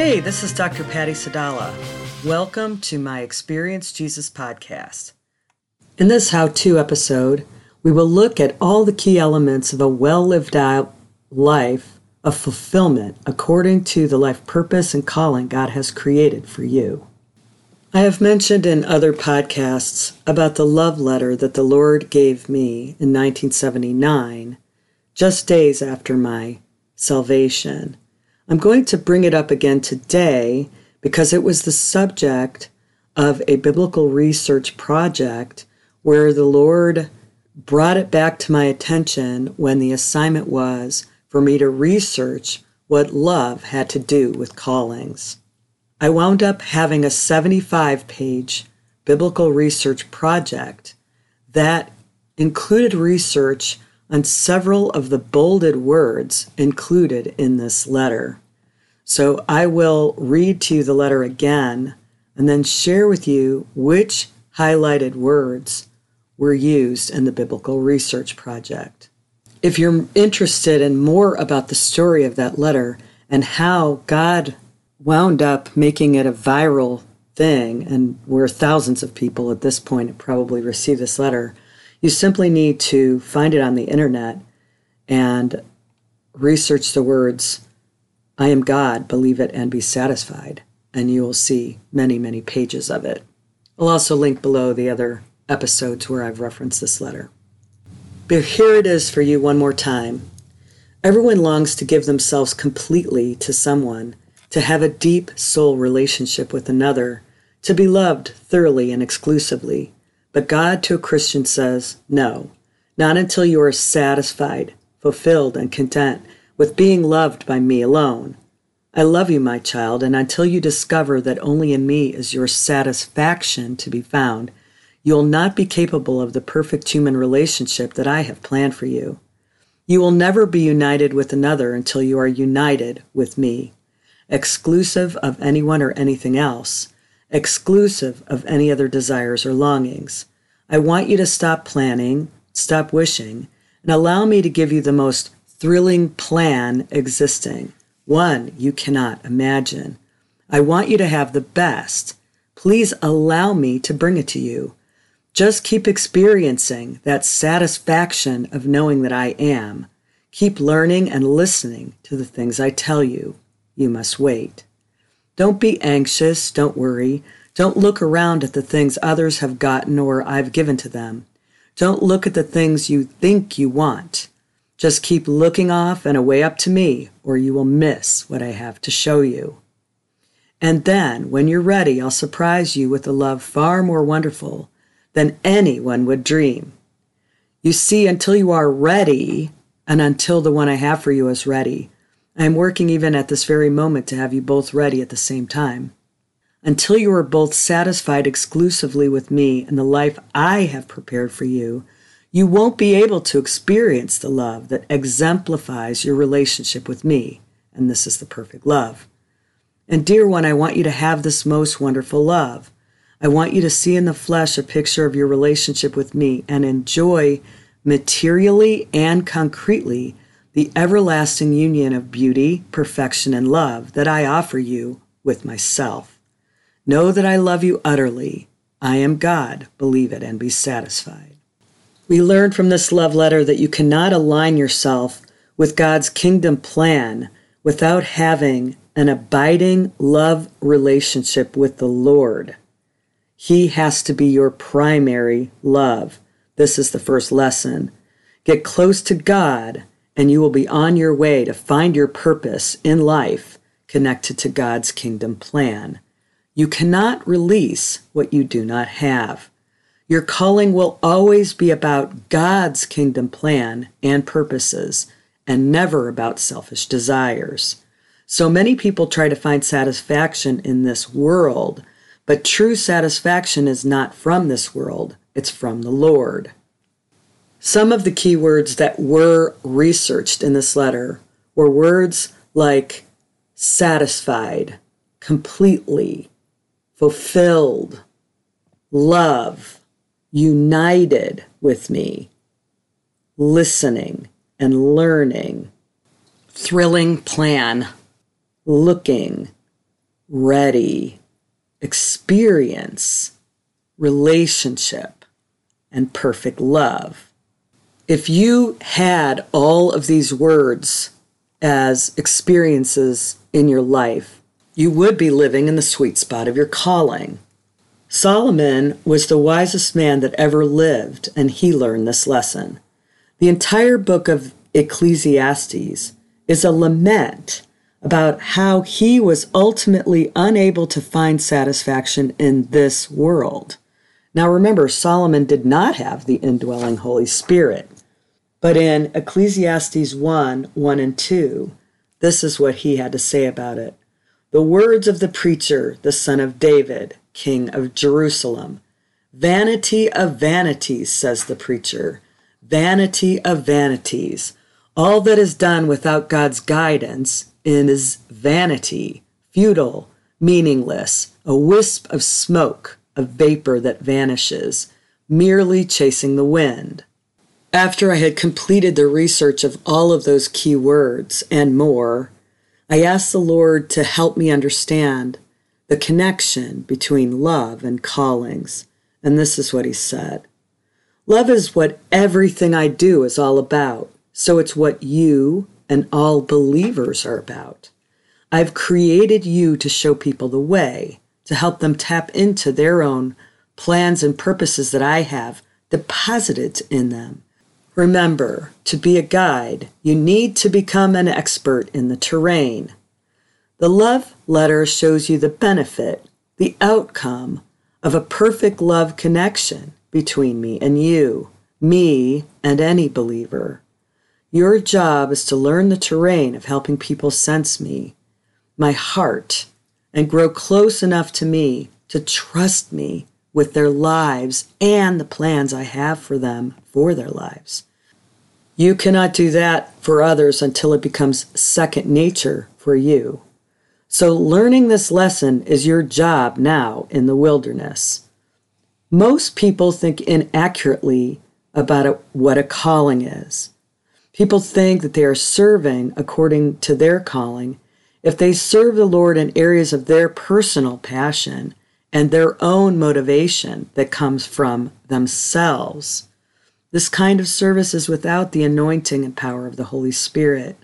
Hey, this is Dr. Patty Sadala. Welcome to my Experience Jesus podcast. In this how to episode, we will look at all the key elements of a well lived out life of fulfillment according to the life purpose and calling God has created for you. I have mentioned in other podcasts about the love letter that the Lord gave me in 1979, just days after my salvation. I'm going to bring it up again today because it was the subject of a biblical research project where the Lord brought it back to my attention when the assignment was for me to research what love had to do with callings. I wound up having a 75 page biblical research project that included research on several of the bolded words included in this letter. So I will read to you the letter again and then share with you which highlighted words were used in the biblical research project. If you're interested in more about the story of that letter and how God wound up making it a viral thing, and where thousands of people at this point probably received this letter, you simply need to find it on the internet and research the words, I am God, believe it and be satisfied, and you will see many, many pages of it. I'll also link below the other episodes where I've referenced this letter. But here it is for you one more time. Everyone longs to give themselves completely to someone, to have a deep soul relationship with another, to be loved thoroughly and exclusively. But God to a Christian says, no, not until you are satisfied, fulfilled, and content with being loved by me alone. I love you, my child, and until you discover that only in me is your satisfaction to be found, you will not be capable of the perfect human relationship that I have planned for you. You will never be united with another until you are united with me, exclusive of anyone or anything else, exclusive of any other desires or longings. I want you to stop planning, stop wishing, and allow me to give you the most thrilling plan existing, one you cannot imagine. I want you to have the best. Please allow me to bring it to you. Just keep experiencing that satisfaction of knowing that I am. Keep learning and listening to the things I tell you. You must wait. Don't be anxious. Don't worry. Don't look around at the things others have gotten or I've given to them. Don't look at the things you think you want. Just keep looking off and away up to me, or you will miss what I have to show you. And then, when you're ready, I'll surprise you with a love far more wonderful than anyone would dream. You see, until you are ready, and until the one I have for you is ready, I am working even at this very moment to have you both ready at the same time. Until you are both satisfied exclusively with me and the life I have prepared for you, you won't be able to experience the love that exemplifies your relationship with me. And this is the perfect love. And, dear one, I want you to have this most wonderful love. I want you to see in the flesh a picture of your relationship with me and enjoy materially and concretely the everlasting union of beauty, perfection, and love that I offer you with myself. Know that I love you utterly. I am God. Believe it and be satisfied. We learn from this love letter that you cannot align yourself with God's kingdom plan without having an abiding love relationship with the Lord. He has to be your primary love. This is the first lesson. Get close to God and you will be on your way to find your purpose in life connected to God's kingdom plan. You cannot release what you do not have. Your calling will always be about God's kingdom plan and purposes, and never about selfish desires. So many people try to find satisfaction in this world, but true satisfaction is not from this world, it's from the Lord. Some of the keywords that were researched in this letter were words like satisfied, completely, fulfilled, love, united with me, listening and learning, thrilling plan, looking, ready, experience, relationship, and perfect love. If you had all of these words as experiences in your life, you would be living in the sweet spot of your calling. Solomon was the wisest man that ever lived, and he learned this lesson. The entire book of Ecclesiastes is a lament about how he was ultimately unable to find satisfaction in this world. Now remember, Solomon did not have the indwelling Holy Spirit. But in Ecclesiastes 1 1 and 2, this is what he had to say about it. The words of the preacher, the son of David, king of Jerusalem. Vanity of vanities, says the preacher. Vanity of vanities. All that is done without God's guidance is vanity, futile, meaningless, a wisp of smoke, a vapor that vanishes, merely chasing the wind. After I had completed the research of all of those key words and more, I asked the Lord to help me understand the connection between love and callings. And this is what He said Love is what everything I do is all about. So it's what you and all believers are about. I've created you to show people the way, to help them tap into their own plans and purposes that I have deposited in them. Remember, to be a guide, you need to become an expert in the terrain. The love letter shows you the benefit, the outcome of a perfect love connection between me and you, me and any believer. Your job is to learn the terrain of helping people sense me, my heart, and grow close enough to me to trust me with their lives and the plans I have for them for their lives. You cannot do that for others until it becomes second nature for you. So, learning this lesson is your job now in the wilderness. Most people think inaccurately about it, what a calling is. People think that they are serving according to their calling if they serve the Lord in areas of their personal passion and their own motivation that comes from themselves. This kind of service is without the anointing and power of the Holy Spirit.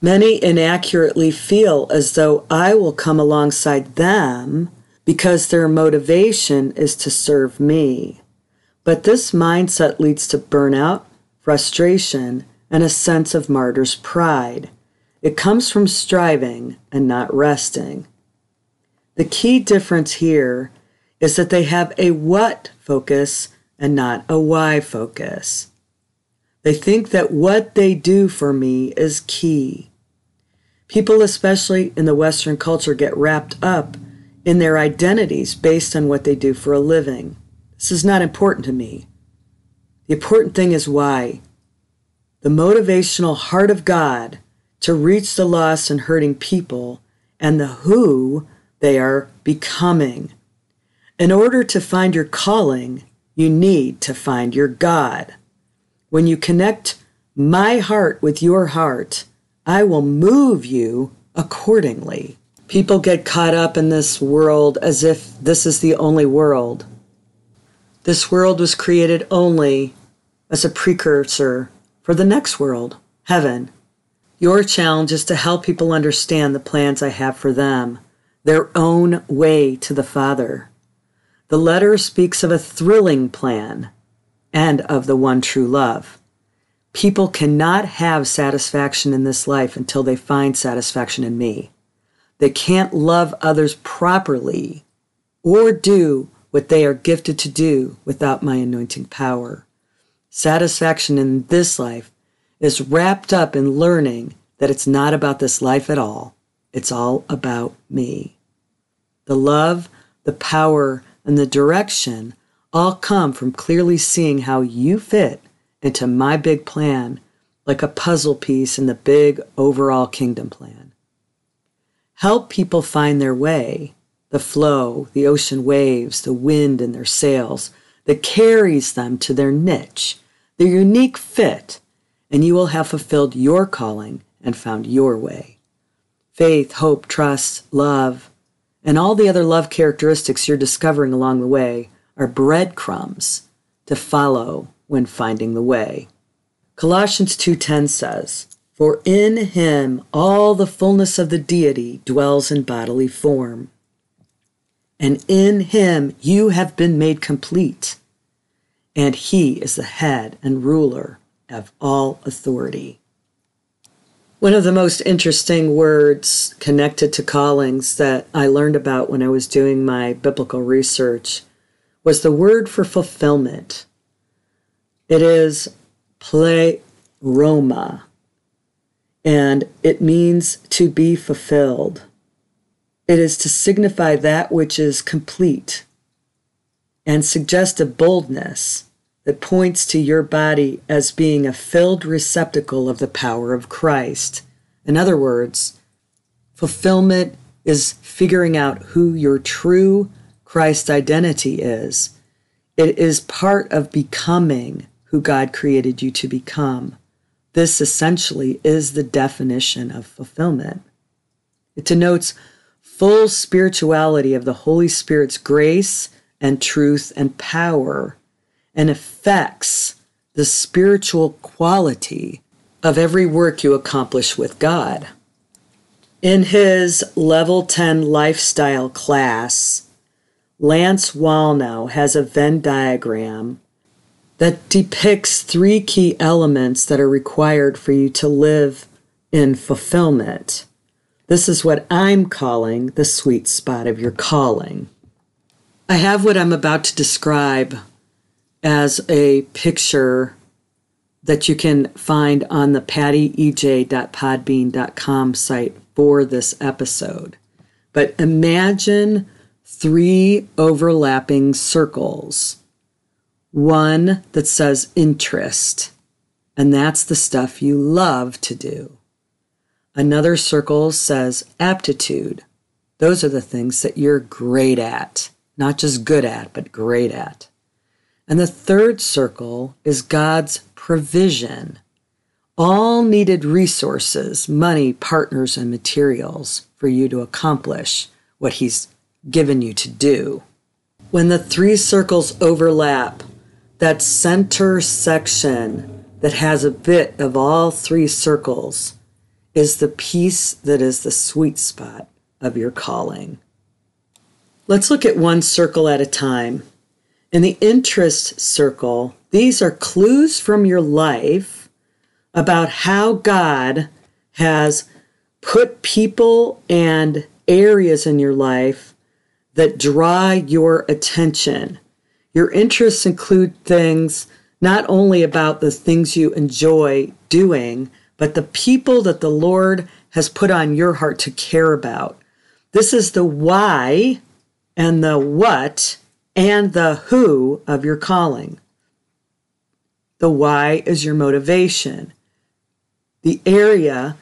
Many inaccurately feel as though I will come alongside them because their motivation is to serve me. But this mindset leads to burnout, frustration, and a sense of martyr's pride. It comes from striving and not resting. The key difference here is that they have a what focus and not a why focus. They think that what they do for me is key. People, especially in the Western culture, get wrapped up in their identities based on what they do for a living. This is not important to me. The important thing is why the motivational heart of God to reach the lost and hurting people, and the who they are becoming. In order to find your calling, you need to find your God. When you connect my heart with your heart, I will move you accordingly. People get caught up in this world as if this is the only world. This world was created only as a precursor for the next world, heaven. Your challenge is to help people understand the plans I have for them, their own way to the Father. The letter speaks of a thrilling plan and of the one true love. People cannot have satisfaction in this life until they find satisfaction in me. They can't love others properly or do what they are gifted to do without my anointing power. Satisfaction in this life is wrapped up in learning that it's not about this life at all. It's all about me. The love, the power, and the direction all come from clearly seeing how you fit into my big plan like a puzzle piece in the big overall kingdom plan. Help people find their way, the flow, the ocean waves, the wind in their sails that carries them to their niche their unique fit, and you will have fulfilled your calling and found your way. Faith, hope, trust, love, And all the other love characteristics you're discovering along the way are breadcrumbs to follow when finding the way. Colossians 2:10 says, "For in him all the fullness of the deity dwells in bodily form, and in him you have been made complete, and he is the head and ruler of all authority." One of the most interesting words connected to callings that I learned about when I was doing my biblical research was the word for fulfillment. It is pleroma, and it means to be fulfilled. It is to signify that which is complete and suggest a boldness that points to your body as being a filled receptacle of the power of Christ. In other words, fulfillment is figuring out who your true Christ identity is. It is part of becoming who God created you to become. This essentially is the definition of fulfillment. It denotes full spirituality of the Holy Spirit's grace and truth and power and affects the spiritual quality of every work you accomplish with God. In his level 10 lifestyle class, Lance Wallnau has a Venn diagram that depicts three key elements that are required for you to live in fulfillment. This is what I'm calling the sweet spot of your calling. I have what I'm about to describe as a picture that you can find on the pattyej.podbean.com site for this episode. But imagine three overlapping circles. One that says interest, and that's the stuff you love to do. Another circle says aptitude. Those are the things that you're great at, not just good at, but great at. And the third circle is God's provision. All needed resources, money, partners, and materials for you to accomplish what He's given you to do. When the three circles overlap, that center section that has a bit of all three circles is the piece that is the sweet spot of your calling. Let's look at one circle at a time. In the interest circle, these are clues from your life about how God has put people and areas in your life that draw your attention. Your interests include things not only about the things you enjoy doing, but the people that the Lord has put on your heart to care about. This is the why and the what and the who of your calling. The why is your motivation, the area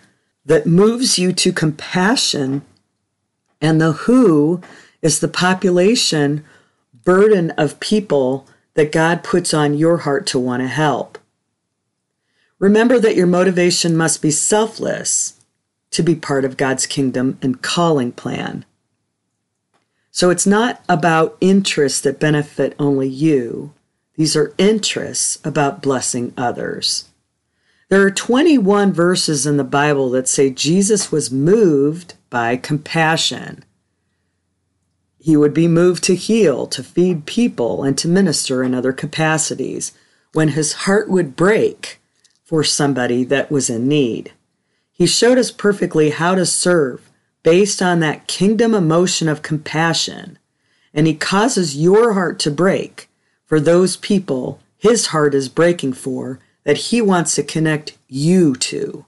that moves you to compassion, and the who is the population burden of people that God puts on your heart to want to help. Remember that your motivation must be selfless to be part of God's kingdom and calling plan. So it's not about interests that benefit only you. These are interests about blessing others. There are 21 verses in the Bible that say Jesus was moved by compassion. He would be moved to heal, to feed people, and to minister in other capacities when his heart would break for somebody that was in need. He showed us perfectly how to serve based on that kingdom emotion of compassion, and He causes your heart to break for those people His heart is breaking for that He wants to connect you to.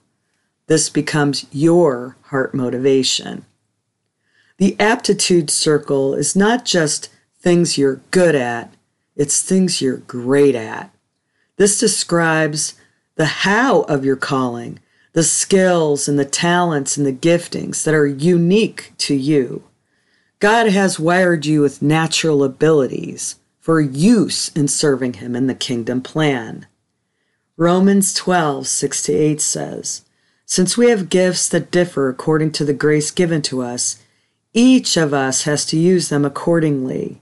This becomes your heart motivation. The aptitude circle is not just things you're good at, it's things you're great at. This describes the how of your calling the skills and the talents and the giftings that are unique to you. God has wired you with natural abilities for use in serving Him in the kingdom plan. Romans 12, 6 to 8 says, Since we have gifts that differ according to the grace given to us, each of us has to use them accordingly.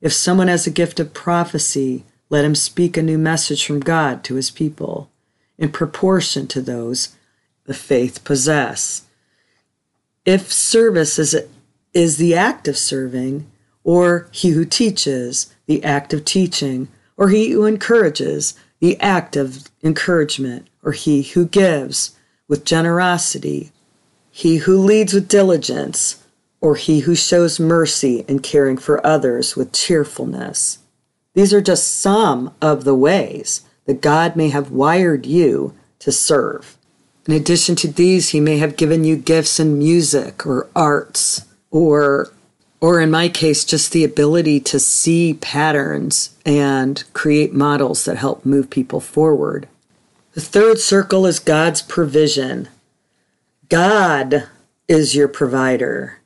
If someone has a gift of prophecy, let him speak a new message from God to his people in proportion to those the faith possess. If service is, is the act of serving, or he who teaches, the act of teaching, or he who encourages, the act of encouragement, or he who gives with generosity, he who leads with diligence, or he who shows mercy in caring for others with cheerfulness. These are just some of the ways that God may have wired you to serve. In addition to these, He may have given you gifts in music or arts, or, or in my case, just the ability to see patterns and create models that help move people forward. The third circle is God's provision. God is your provider,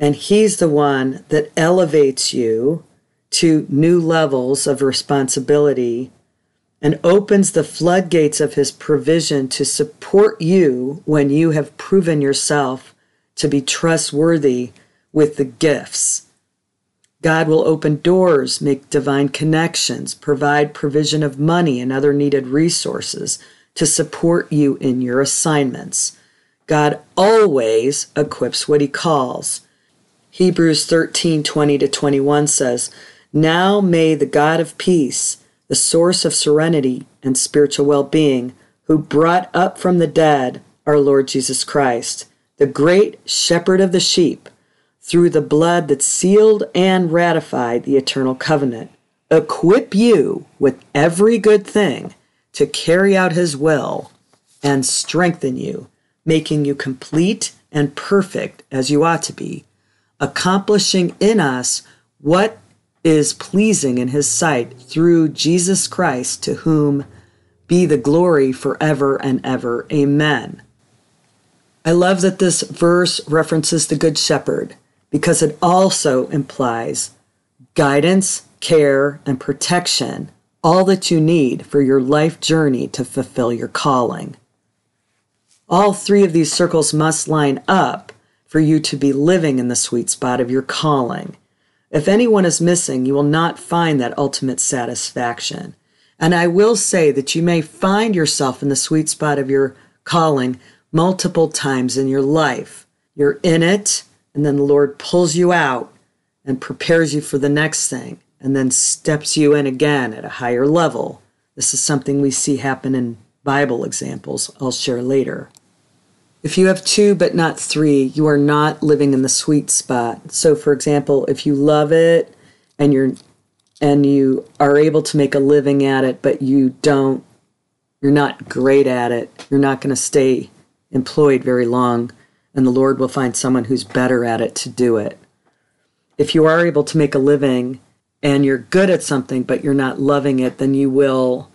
and He's the one that elevates you to new levels of responsibility and opens the floodgates of his provision to support you when you have proven yourself to be trustworthy with the gifts. God will open doors, make divine connections, provide provision of money and other needed resources to support you in your assignments. God always equips what he calls. Hebrews 13 20 to 21 says, Now may the God of peace, the source of serenity and spiritual well being, who brought up from the dead our Lord Jesus Christ, the great shepherd of the sheep, through the blood that sealed and ratified the eternal covenant, equip you with every good thing to carry out his will and strengthen you, making you complete and perfect as you ought to be, accomplishing in us what is pleasing in his sight through Jesus Christ, to whom be the glory forever and ever. Amen. I love that this verse references the Good Shepherd because it also implies guidance, care, and protection, all that you need for your life journey to fulfill your calling. All three of these circles must line up for you to be living in the sweet spot of your calling if anyone is missing, you will not find that ultimate satisfaction. And I will say that you may find yourself in the sweet spot of your calling multiple times in your life. You're in it, and then the Lord pulls you out and prepares you for the next thing, and then steps you in again at a higher level. This is something we see happen in Bible examples I'll share later. If you have two but not three, you are not living in the sweet spot. So for example, if you love it and you're and you are able to make a living at it, but you don't you're not great at it, you're not going to stay employed very long, and the Lord will find someone who's better at it to do it. If you are able to make a living and you're good at something, but you're not loving it, then you will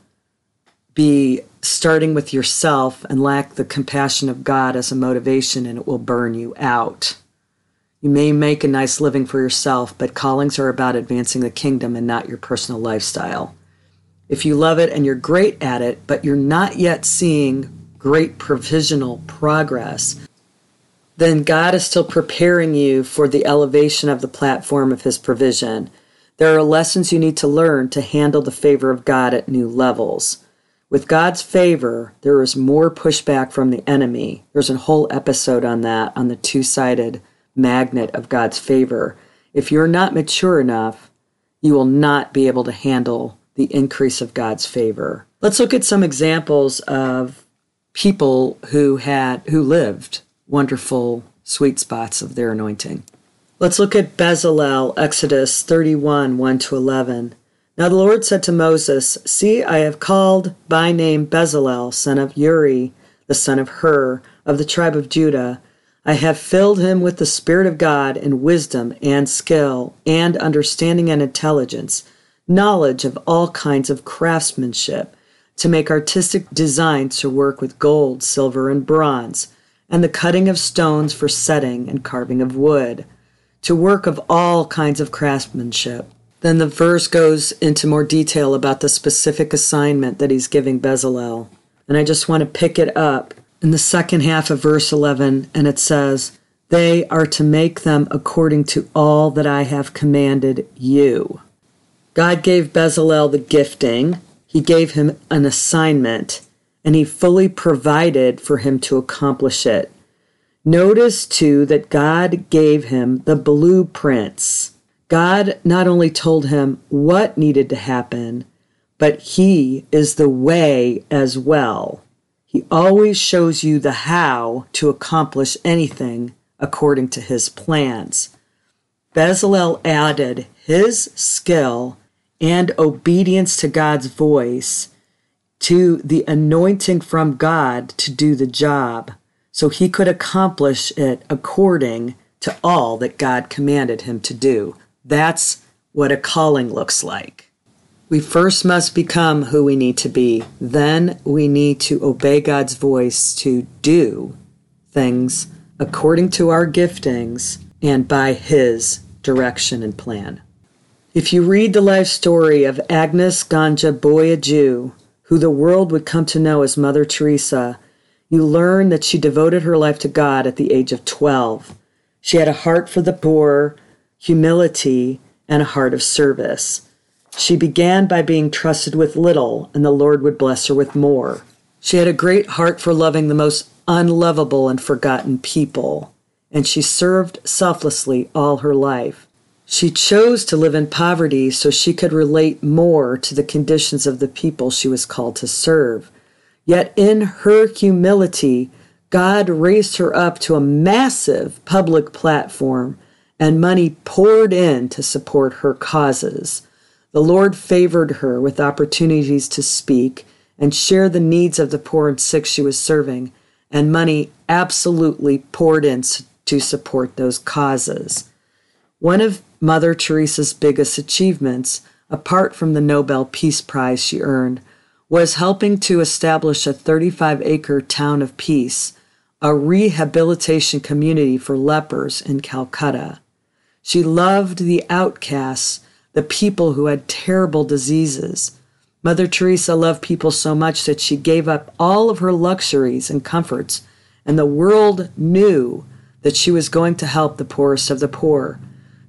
be starting with yourself and lack the compassion of God as a motivation, and it will burn you out. You may make a nice living for yourself, but callings are about advancing the kingdom and not your personal lifestyle. If you love it and you're great at it, but you're not yet seeing great provisional progress, then God is still preparing you for the elevation of the platform of His provision. There are lessons you need to learn to handle the favor of God at new levels. With God's favor, there is more pushback from the enemy. There's a whole episode on that, on the two sided magnet of God's favor. If you're not mature enough, you will not be able to handle the increase of God's favor. Let's look at some examples of people who had who lived wonderful sweet spots of their anointing. Let's look at Bezalel, Exodus 31, 1 to 11. Now the Lord said to Moses, See, I have called by name Bezalel, son of Uri, the son of Hur, of the tribe of Judah. I have filled him with the Spirit of God in wisdom and skill, and understanding and intelligence, knowledge of all kinds of craftsmanship, to make artistic designs to work with gold, silver, and bronze, and the cutting of stones for setting and carving of wood, to work of all kinds of craftsmanship then the verse goes into more detail about the specific assignment that he's giving Bezalel. And I just want to pick it up in the second half of verse 11, and it says, They are to make them according to all that I have commanded you. God gave Bezalel the gifting, He gave him an assignment, and He fully provided for him to accomplish it. Notice too that God gave him the blueprints. God not only told him what needed to happen, but He is the way as well. He always shows you the how to accomplish anything according to His plans. Bezalel added his skill and obedience to God's voice to the anointing from God to do the job so he could accomplish it according to all that God commanded him to do. That's what a calling looks like. We first must become who we need to be. Then we need to obey God's voice to do things according to our giftings and by His direction and plan. If you read the life story of Agnes Gonxha Bojaxhiu, who the world would come to know as Mother Teresa, you learn that she devoted her life to God at the age of 12. She had a heart for the poor, humility, and a heart of service. She began by being trusted with little, and the Lord would bless her with more. She had a great heart for loving the most unlovable and forgotten people, and she served selflessly all her life. She chose to live in poverty so she could relate more to the conditions of the people she was called to serve. Yet in her humility, God raised her up to a massive public platform, and money poured in to support her causes. The Lord favored her with opportunities to speak and share the needs of the poor and sick she was serving, and money absolutely poured in to support those causes. One of Mother Teresa's biggest achievements, apart from the Nobel Peace Prize she earned, was helping to establish a 35 acre town of peace, a rehabilitation community for lepers in Calcutta. She loved the outcasts, the people who had terrible diseases. Mother Teresa loved people so much that she gave up all of her luxuries and comforts, and the world knew that she was going to help the poorest of the poor.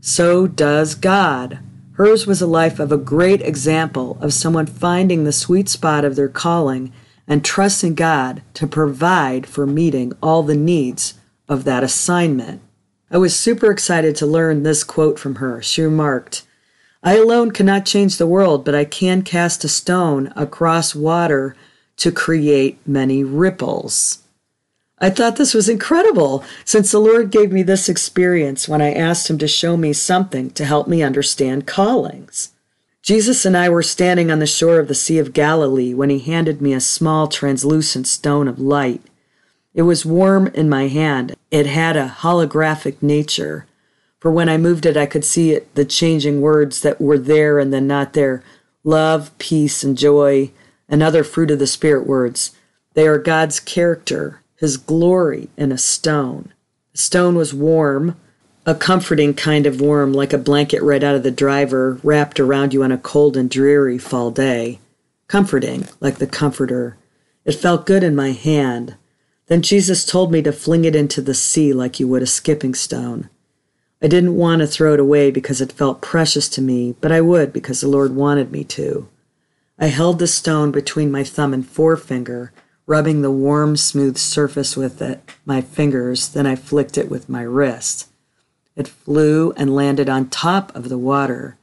So does God. Hers was a life of a great example of someone finding the sweet spot of their calling and trusting God to provide for meeting all the needs of that assignment. I was super excited to learn this quote from her. She remarked, I alone cannot change the world, but I can cast a stone across water to create many ripples. I thought this was incredible since the Lord gave me this experience when I asked Him to show me something to help me understand callings. Jesus and I were standing on the shore of the Sea of Galilee when He handed me a small translucent stone of light. It was warm in my hand. It had a holographic nature. For when I moved it, I could see it, the changing words that were there and then not there love, peace, and joy, and other fruit of the Spirit words. They are God's character his glory in a stone. The stone was warm, a comforting kind of warm, like a blanket right out of the driver, wrapped around you on a cold and dreary fall day. Comforting, like the Comforter. It felt good in my hand. Then Jesus told me to fling it into the sea like you would a skipping stone. I didn't want to throw it away because it felt precious to me, but I would because the Lord wanted me to. I held the stone between my thumb and forefinger rubbing the warm, smooth surface with it, my fingers, then I flicked it with my wrist. It flew and landed on top of the water.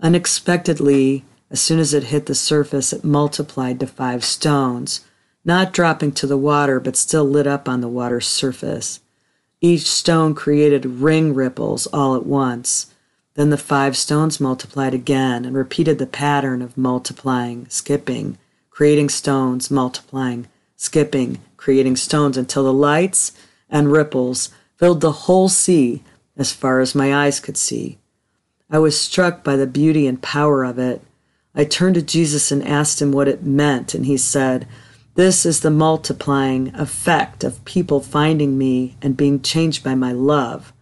Unexpectedly, as soon as it hit the surface, it multiplied to five stones, not dropping to the water, but still lit up on the water's surface. Each stone created ring ripples all at once. Then the five stones multiplied again and repeated the pattern of multiplying, skipping, creating stones, multiplying, skipping, creating stones until the lights and ripples filled the whole sea as far as my eyes could see. I was struck by the beauty and power of it. I turned to Jesus and asked him what it meant, and he said, This is the multiplying effect of people finding me and being changed by my love.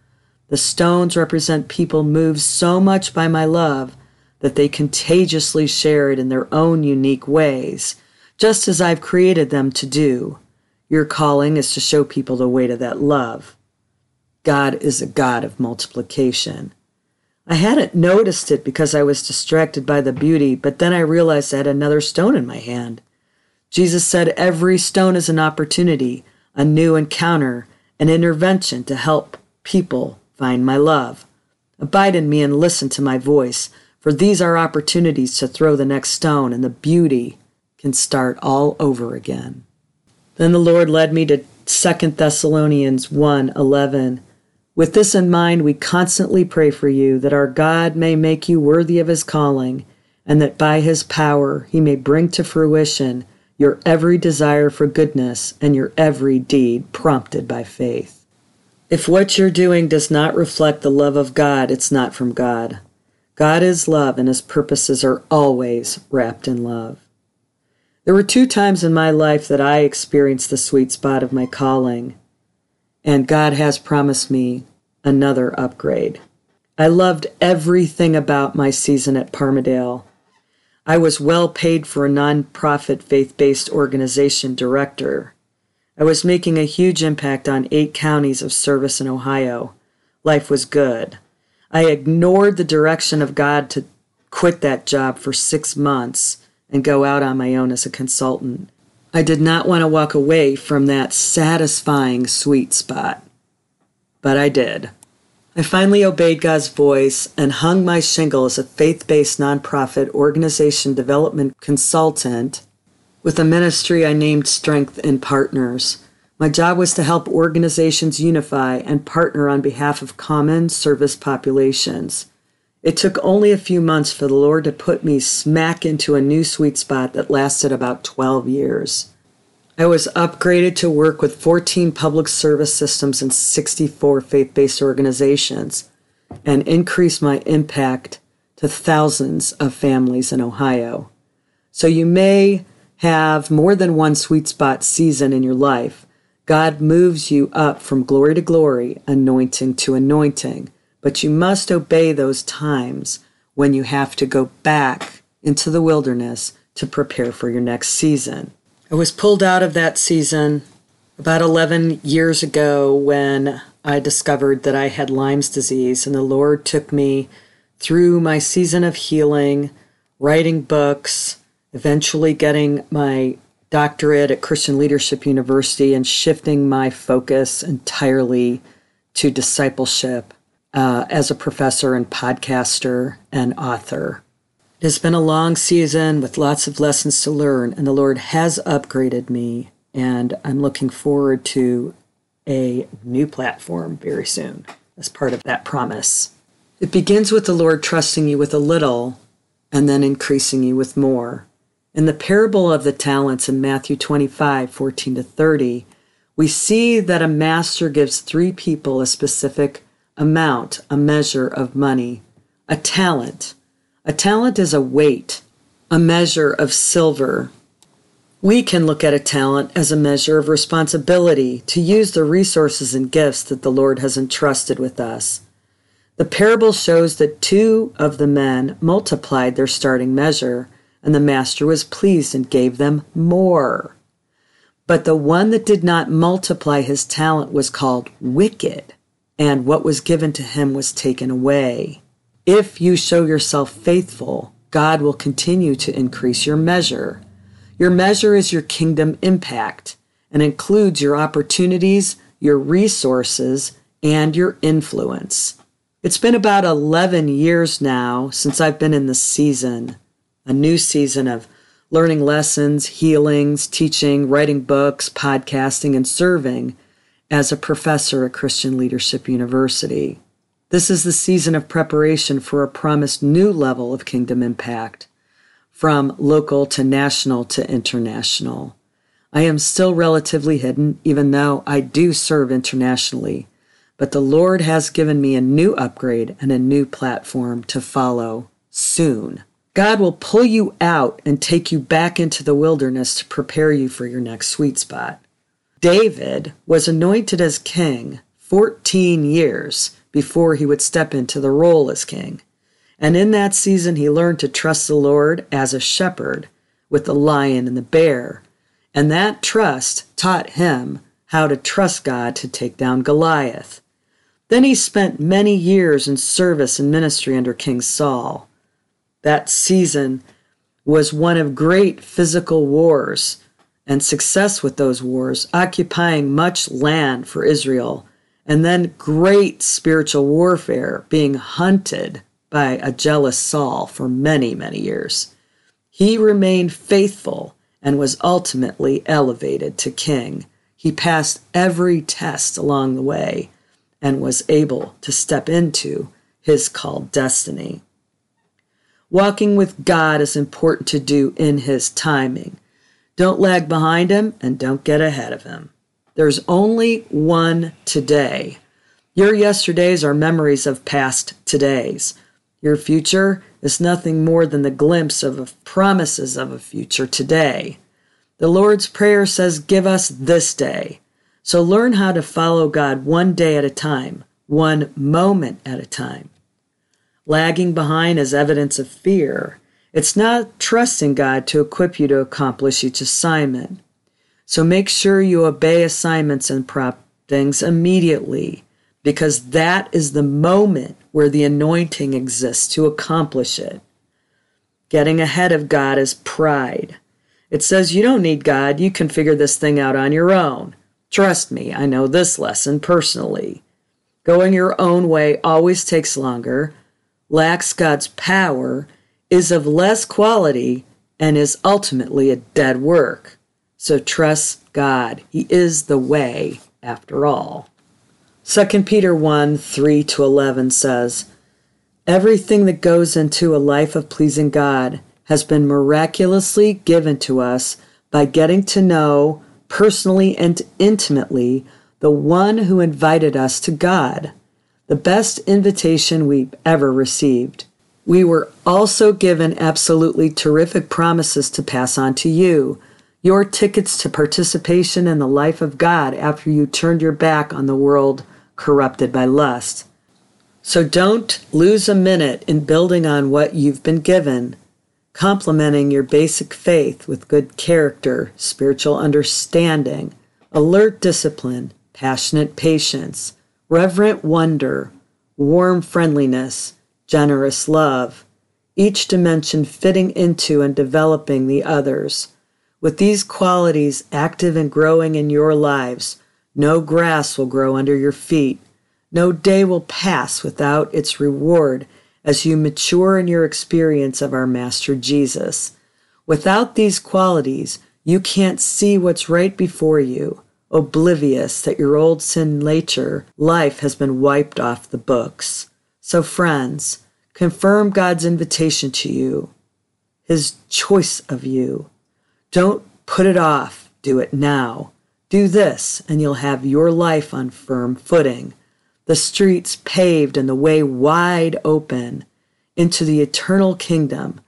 The stones represent people moved so much by my love that they contagiously share it in their own unique ways, just as I've created them to do. Your calling is to show people the way to that love. God is a God of multiplication. I hadn't noticed it because I was distracted by the beauty, but then I realized I had another stone in my hand. Jesus said every stone is an opportunity, a new encounter, an intervention to help people find my love. Abide in me and listen to my voice, for these are opportunities to throw the next stone, and the beauty can start all over again. Then the Lord led me to 2 Thessalonians 1 11. With this in mind, we constantly pray for you that our God may make you worthy of his calling, and that by his power he may bring to fruition your every desire for goodness and your every deed prompted by faith. If what you're doing does not reflect the love of God, it's not from God. God is love, and his purposes are always wrapped in love. There were two times in my life that I experienced the sweet spot of my calling, and God has promised me another upgrade. I loved everything about my season at Parmadale. I was well paid for a nonprofit faith based organization director. I was making a huge impact on eight counties of service in Ohio. Life was good. I ignored the direction of God to quit that job for six months and go out on my own as a consultant. I did not want to walk away from that satisfying sweet spot, but I did. I finally obeyed God's voice and hung my shingle as a faith based nonprofit organization development consultant with a ministry I named Strength in Partners. My job was to help organizations unify and partner on behalf of common service populations. It took only a few months for the Lord to put me smack into a new sweet spot that lasted about 12 years. I was upgraded to work with 14 public service systems and 64 faith based organizations and increased my impact to thousands of families in Ohio. So you may have more than one sweet spot season in your life. God moves you up from glory to glory, anointing to anointing but you must obey those times when you have to go back into the wilderness to prepare for your next season. I was pulled out of that season about 11 years ago when I discovered that I had Lyme's disease, and the Lord took me through my season of healing, writing books, eventually getting my doctorate at Christian Leadership University, and shifting my focus entirely to discipleship uh, as a professor and podcaster and author. It has been a long season with lots of lessons to learn, and the Lord has upgraded me, and I'm looking forward to a new platform very soon as part of that promise. It begins with the Lord trusting you with a little and then increasing you with more. In the parable of the talents in Matthew 25 14 to 30, we see that a master gives three people a specific amount, a measure of money, a talent. A talent is a weight, a measure of silver. We can look at a talent as a measure of responsibility to use the resources and gifts that the Lord has entrusted with us. The parable shows that two of the men multiplied their starting measure, and the master was pleased and gave them more. But the one that did not multiply his talent was called wicked and what was given to him was taken away. If you show yourself faithful, God will continue to increase your measure. Your measure is your kingdom impact and includes your opportunities, your resources, and your influence. It's been about 11 years now since I've been in the season, a new season of learning lessons, healings, teaching, writing books, podcasting, and serving as a professor at Christian Leadership University. This is the season of preparation for a promised new level of kingdom impact, from local to national to international. I am still relatively hidden, even though I do serve internationally, but the Lord has given me a new upgrade and a new platform to follow soon. God will pull you out and take you back into the wilderness to prepare you for your next sweet spot. David was anointed as king 14 years before he would step into the role as king. And in that season, he learned to trust the Lord as a shepherd with the lion and the bear. And that trust taught him how to trust God to take down Goliath. Then he spent many years in service and ministry under King Saul. That season was one of great physical wars and success with those wars, occupying much land for Israel, and then great spiritual warfare, being hunted by a jealous Saul for many, many years. He remained faithful and was ultimately elevated to king. He passed every test along the way and was able to step into his called destiny. Walking with God is important to do in his timing. Don't lag behind him and don't get ahead of him. There's only one today. Your yesterdays are memories of past todays. Your future is nothing more than the glimpse of promises of a future today. The Lord's Prayer says, Give us this day. So learn how to follow God one day at a time, one moment at a time. Lagging behind is evidence of fear. It's not trusting God to equip you to accomplish each assignment. So make sure you obey assignments and prop things immediately, because that is the moment where the anointing exists to accomplish it. Getting ahead of God is pride. It says you don't need God, you can figure this thing out on your own. Trust me, I know this lesson personally. Going your own way always takes longer, lacks God's power, is of less quality, and is ultimately a dead work. So trust God. He is the way after all. 2 Peter 1 3 to 11 says, Everything that goes into a life of pleasing God has been miraculously given to us by getting to know personally and intimately the one who invited us to God, the best invitation we've ever received. We were also given absolutely terrific promises to pass on to you, your tickets to participation in the life of God after you turned your back on the world corrupted by lust. So don't lose a minute in building on what you've been given complementing your basic faith with good character, spiritual understanding, alert discipline, passionate patience, reverent wonder, warm friendliness, generous love, each dimension fitting into and developing the others. With these qualities active and growing in your lives, no grass will grow under your feet. No day will pass without its reward as you mature in your experience of our Master Jesus. Without these qualities, you can't see what's right before you, oblivious that your old sin nature life has been wiped off the books. So, friends, confirm God's invitation to you, His choice of you. Don't put it off, do it now. Do this, and you'll have your life on firm footing the streets paved and the way wide open into the eternal kingdom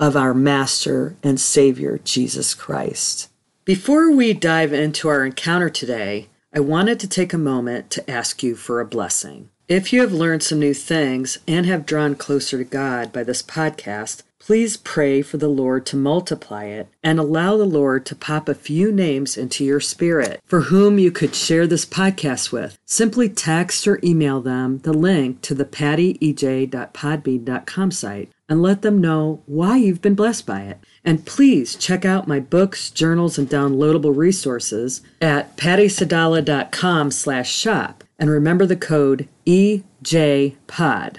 of our Master and Savior Jesus Christ. Before we dive into our encounter today, I wanted to take a moment to ask you for a blessing. If you have learned some new things and have drawn closer to God by this podcast, Please pray for the Lord to multiply it and allow the Lord to pop a few names into your spirit for whom you could share this podcast with. Simply text or email them the link to the pattyej.podbean.com site and let them know why you've been blessed by it. And please check out my books, journals, and downloadable resources at pattysadala.com slash shop. And remember the code EJPOD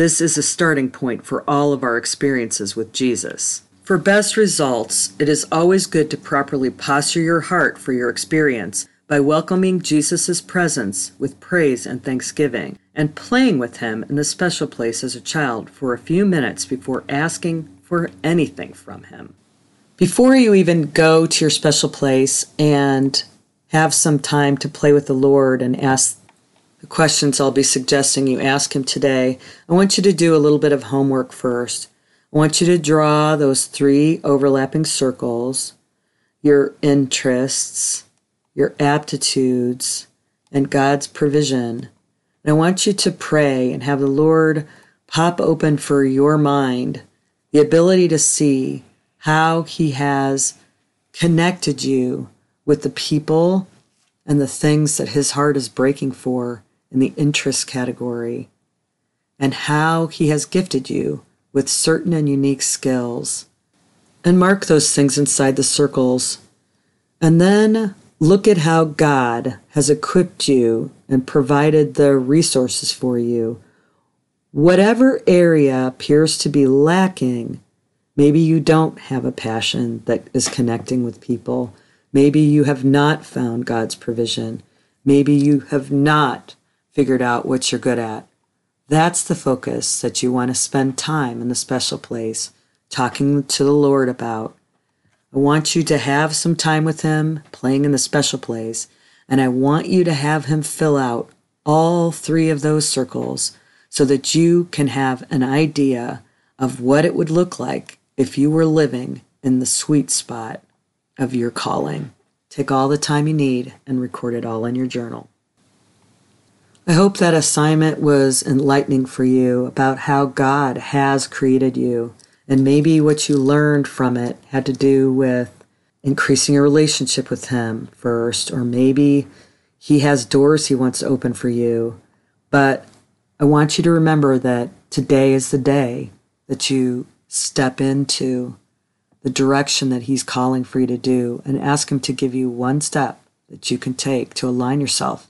This is a starting point for all of our experiences with Jesus. For best results, it is always good to properly posture your heart for your experience by welcoming Jesus' presence with praise and thanksgiving and playing with him in the special place as a child for a few minutes before asking for anything from him. Before you even go to your special place and have some time to play with the Lord and ask the questions I'll be suggesting you ask him today, I want you to do a little bit of homework first. I want you to draw those three overlapping circles your interests, your aptitudes, and God's provision. And I want you to pray and have the Lord pop open for your mind the ability to see how He has connected you with the people and the things that His heart is breaking for in the interest category, and how He has gifted you with certain and unique skills. And mark those things inside the circles. And then look at how God has equipped you and provided the resources for you. Whatever area appears to be lacking, maybe you don't have a passion that is connecting with people. Maybe you have not found God's provision. Maybe you have not figured out what you're good at. That's the focus that you want to spend time in the special place talking to the Lord about. I want you to have some time with Him playing in the special place, and I want you to have Him fill out all three of those circles so that you can have an idea of what it would look like if you were living in the sweet spot of your calling. Take all the time you need and record it all in your journal. I hope that assignment was enlightening for you about how God has created you. And maybe what you learned from it had to do with increasing your relationship with Him first, or maybe He has doors He wants to open for you. But I want you to remember that today is the day that you step into the direction that He's calling for you to do and ask Him to give you one step that you can take to align yourself